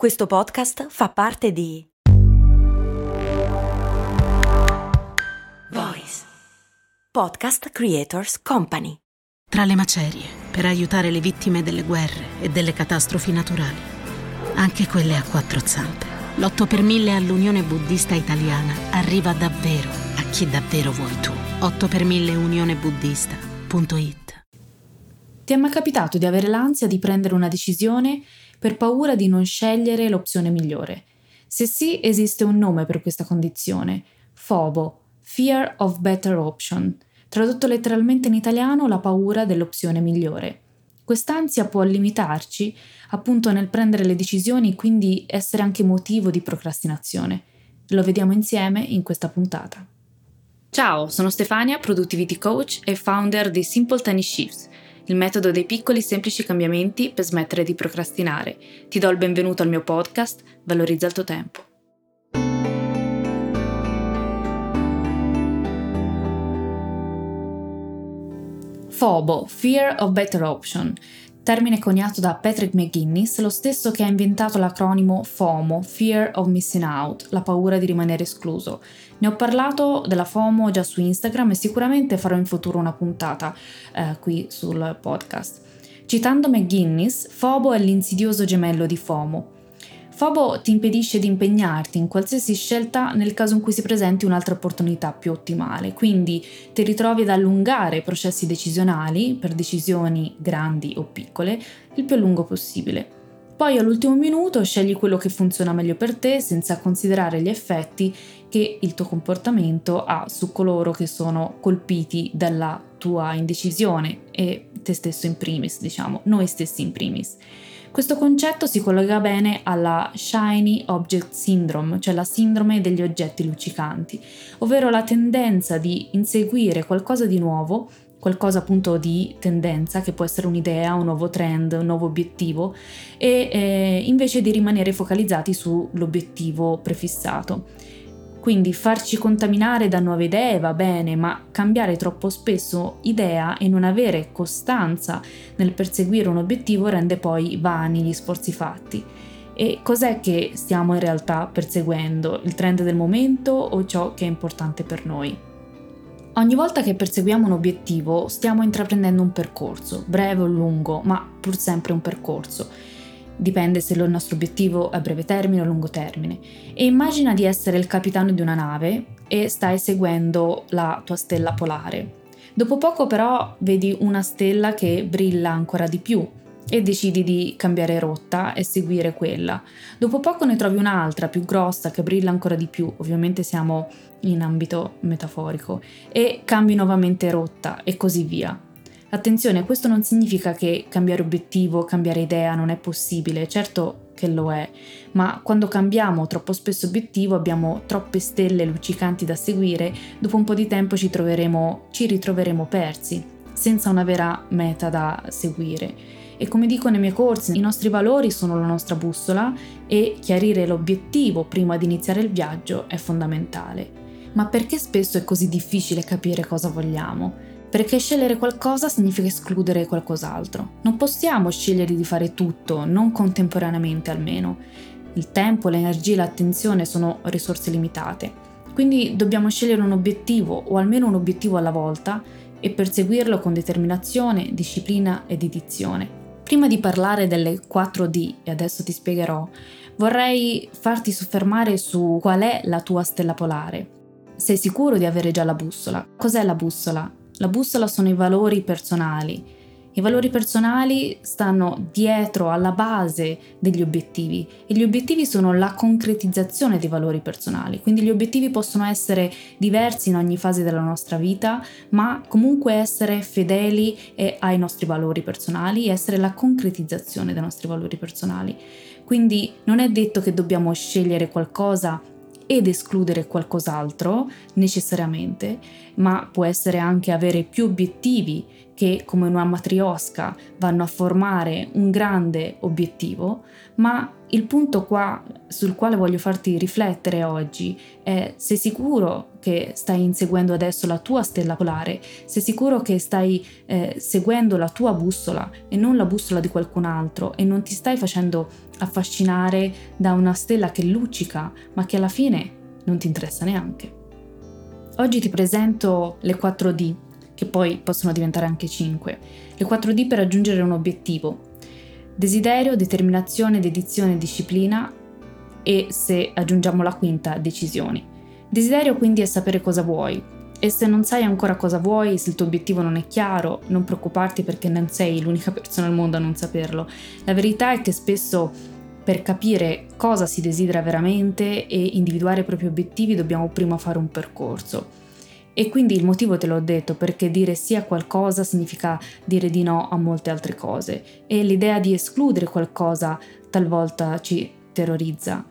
Questo podcast fa parte di Voice Podcast Creators Company. Tra le macerie, per aiutare le vittime delle guerre e delle catastrofi naturali, anche quelle a quattro zampe, l'8 per 1000 all'Unione Buddista Italiana arriva davvero a chi davvero vuoi tu. 8 per 1000 unionebuddista.it Ti è mai capitato di avere l'ansia di prendere una decisione per paura di non scegliere l'opzione migliore. Se sì, esiste un nome per questa condizione, FOBO, Fear of Better Option, tradotto letteralmente in italiano la paura dell'opzione migliore. Quest'ansia può limitarci appunto nel prendere le decisioni quindi essere anche motivo di procrastinazione. Lo vediamo insieme in questa puntata. Ciao, sono Stefania, Productivity Coach e founder di Simple Tiny Shifts il metodo dei piccoli semplici cambiamenti per smettere di procrastinare. Ti do il benvenuto al mio podcast, Valorizza il tuo tempo. FOBO, Fear of Better Option, termine coniato da Patrick McGuinness, lo stesso che ha inventato l'acronimo FOMO, Fear of Missing Out, la paura di rimanere escluso. Ne ho parlato della FOMO già su Instagram e sicuramente farò in futuro una puntata eh, qui sul podcast. Citando McGuinness, FOBO è l'insidioso gemello di FOMO. FOBO ti impedisce di impegnarti in qualsiasi scelta nel caso in cui si presenti un'altra opportunità più ottimale, quindi ti ritrovi ad allungare i processi decisionali per decisioni grandi o piccole il più a lungo possibile. Poi all'ultimo minuto scegli quello che funziona meglio per te senza considerare gli effetti che il tuo comportamento ha su coloro che sono colpiti dalla tua indecisione e te stesso in primis, diciamo, noi stessi in primis. Questo concetto si collega bene alla Shiny Object Syndrome, cioè la sindrome degli oggetti luccicanti, ovvero la tendenza di inseguire qualcosa di nuovo, qualcosa appunto di tendenza, che può essere un'idea, un nuovo trend, un nuovo obiettivo, e eh, invece di rimanere focalizzati sull'obiettivo prefissato. Quindi farci contaminare da nuove idee va bene, ma cambiare troppo spesso idea e non avere costanza nel perseguire un obiettivo rende poi vani gli sforzi fatti. E cos'è che stiamo in realtà perseguendo? Il trend del momento o ciò che è importante per noi? Ogni volta che perseguiamo un obiettivo stiamo intraprendendo un percorso, breve o lungo, ma pur sempre un percorso dipende se il nostro obiettivo è a breve termine o a lungo termine. E immagina di essere il capitano di una nave e stai seguendo la tua stella polare. Dopo poco però vedi una stella che brilla ancora di più e decidi di cambiare rotta e seguire quella. Dopo poco ne trovi un'altra più grossa che brilla ancora di più, ovviamente siamo in ambito metaforico, e cambi nuovamente rotta e così via. Attenzione, questo non significa che cambiare obiettivo, cambiare idea non è possibile, certo che lo è, ma quando cambiamo troppo spesso obiettivo abbiamo troppe stelle luccicanti da seguire, dopo un po' di tempo ci, ci ritroveremo persi, senza una vera meta da seguire. E come dico nei miei corsi, i nostri valori sono la nostra bussola e chiarire l'obiettivo prima di iniziare il viaggio è fondamentale. Ma perché spesso è così difficile capire cosa vogliamo? Perché scegliere qualcosa significa escludere qualcos'altro. Non possiamo scegliere di fare tutto, non contemporaneamente almeno. Il tempo, l'energia e l'attenzione sono risorse limitate. Quindi dobbiamo scegliere un obiettivo o almeno un obiettivo alla volta e perseguirlo con determinazione, disciplina e dedizione. Prima di parlare delle 4D, e adesso ti spiegherò, vorrei farti soffermare su qual è la tua stella polare. Sei sicuro di avere già la bussola? Cos'è la bussola? La bussola sono i valori personali. I valori personali stanno dietro, alla base degli obiettivi e gli obiettivi sono la concretizzazione dei valori personali. Quindi gli obiettivi possono essere diversi in ogni fase della nostra vita, ma comunque essere fedeli ai nostri valori personali essere la concretizzazione dei nostri valori personali. Quindi non è detto che dobbiamo scegliere qualcosa ed escludere qualcos'altro necessariamente, ma può essere anche avere più obiettivi che come una matriosca vanno a formare un grande obiettivo, ma il punto qua sul quale voglio farti riflettere oggi è sei sicuro che stai inseguendo adesso la tua stella polare, sei sicuro che stai eh, seguendo la tua bussola e non la bussola di qualcun altro e non ti stai facendo affascinare da una stella che luccica ma che alla fine non ti interessa neanche. Oggi ti presento le 4D, che poi possono diventare anche 5. Le 4D per raggiungere un obiettivo. Desiderio, determinazione, dedizione, disciplina e se aggiungiamo la quinta, decisioni. Desiderio quindi è sapere cosa vuoi e se non sai ancora cosa vuoi, se il tuo obiettivo non è chiaro, non preoccuparti perché non sei l'unica persona al mondo a non saperlo. La verità è che spesso per capire cosa si desidera veramente e individuare i propri obiettivi dobbiamo prima fare un percorso. E quindi il motivo te l'ho detto, perché dire sì a qualcosa significa dire di no a molte altre cose e l'idea di escludere qualcosa talvolta ci terrorizza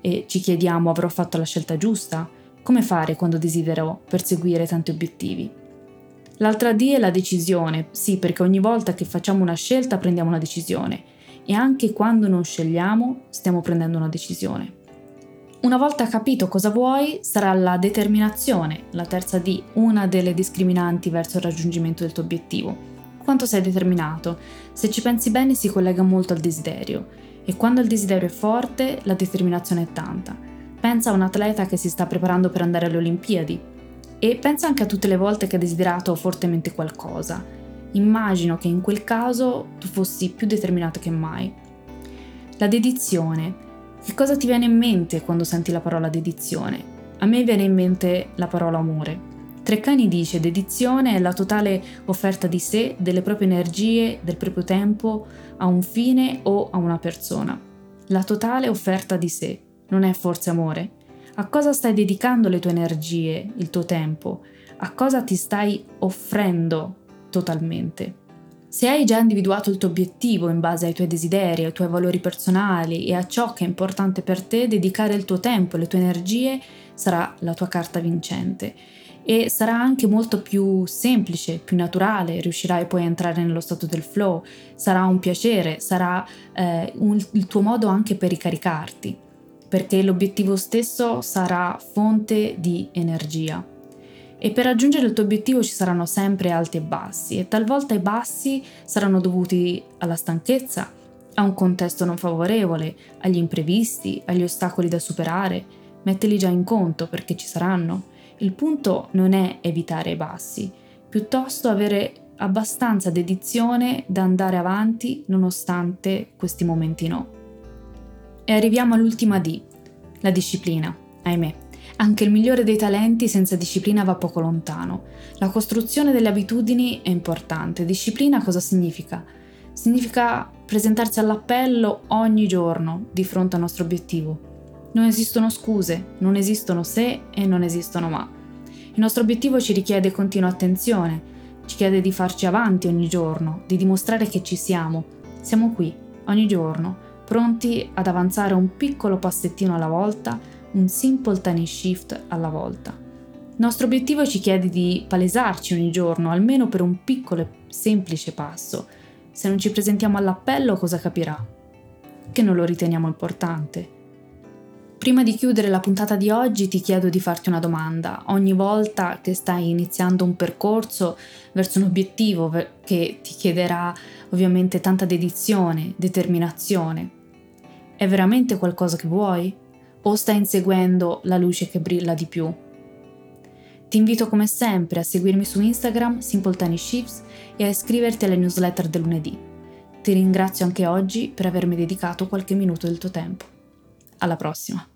e ci chiediamo avrò fatto la scelta giusta? Come fare quando desidero perseguire tanti obiettivi? L'altra D è la decisione, sì perché ogni volta che facciamo una scelta prendiamo una decisione e anche quando non scegliamo stiamo prendendo una decisione. Una volta capito cosa vuoi, sarà la determinazione, la terza D, una delle discriminanti verso il raggiungimento del tuo obiettivo. Quanto sei determinato? Se ci pensi bene si collega molto al desiderio e quando il desiderio è forte, la determinazione è tanta. Pensa a un atleta che si sta preparando per andare alle Olimpiadi e pensa anche a tutte le volte che ha desiderato fortemente qualcosa. Immagino che in quel caso tu fossi più determinato che mai. La dedizione. Che cosa ti viene in mente quando senti la parola dedizione? A me viene in mente la parola amore. Treccani dice dedizione è la totale offerta di sé, delle proprie energie, del proprio tempo a un fine o a una persona. La totale offerta di sé non è forse amore? A cosa stai dedicando le tue energie, il tuo tempo? A cosa ti stai offrendo totalmente? Se hai già individuato il tuo obiettivo in base ai tuoi desideri, ai tuoi valori personali e a ciò che è importante per te, dedicare il tuo tempo e le tue energie sarà la tua carta vincente e sarà anche molto più semplice, più naturale, riuscirai poi a entrare nello stato del flow, sarà un piacere, sarà eh, un, il tuo modo anche per ricaricarti, perché l'obiettivo stesso sarà fonte di energia. E per raggiungere il tuo obiettivo ci saranno sempre alti e bassi e talvolta i bassi saranno dovuti alla stanchezza, a un contesto non favorevole, agli imprevisti, agli ostacoli da superare. Mettili già in conto perché ci saranno il punto non è evitare i bassi, piuttosto avere abbastanza dedizione da andare avanti nonostante questi momenti no. E arriviamo all'ultima D, la disciplina, ahimè. Anche il migliore dei talenti senza disciplina va poco lontano. La costruzione delle abitudini è importante. Disciplina cosa significa? Significa presentarsi all'appello ogni giorno di fronte al nostro obiettivo non esistono scuse, non esistono se e non esistono ma. Il nostro obiettivo ci richiede continua attenzione, ci chiede di farci avanti ogni giorno, di dimostrare che ci siamo. Siamo qui, ogni giorno, pronti ad avanzare un piccolo passettino alla volta, un simple tiny shift alla volta. Il nostro obiettivo ci chiede di palesarci ogni giorno, almeno per un piccolo e semplice passo. Se non ci presentiamo all'appello, cosa capirà? Che non lo riteniamo importante. Prima di chiudere la puntata di oggi ti chiedo di farti una domanda. Ogni volta che stai iniziando un percorso verso un obiettivo che ti chiederà ovviamente tanta dedizione, determinazione, è veramente qualcosa che vuoi? O stai inseguendo la luce che brilla di più? Ti invito come sempre a seguirmi su Instagram Simple Tiny Shifts e a iscriverti alle newsletter del lunedì. Ti ringrazio anche oggi per avermi dedicato qualche minuto del tuo tempo. Alla prossima!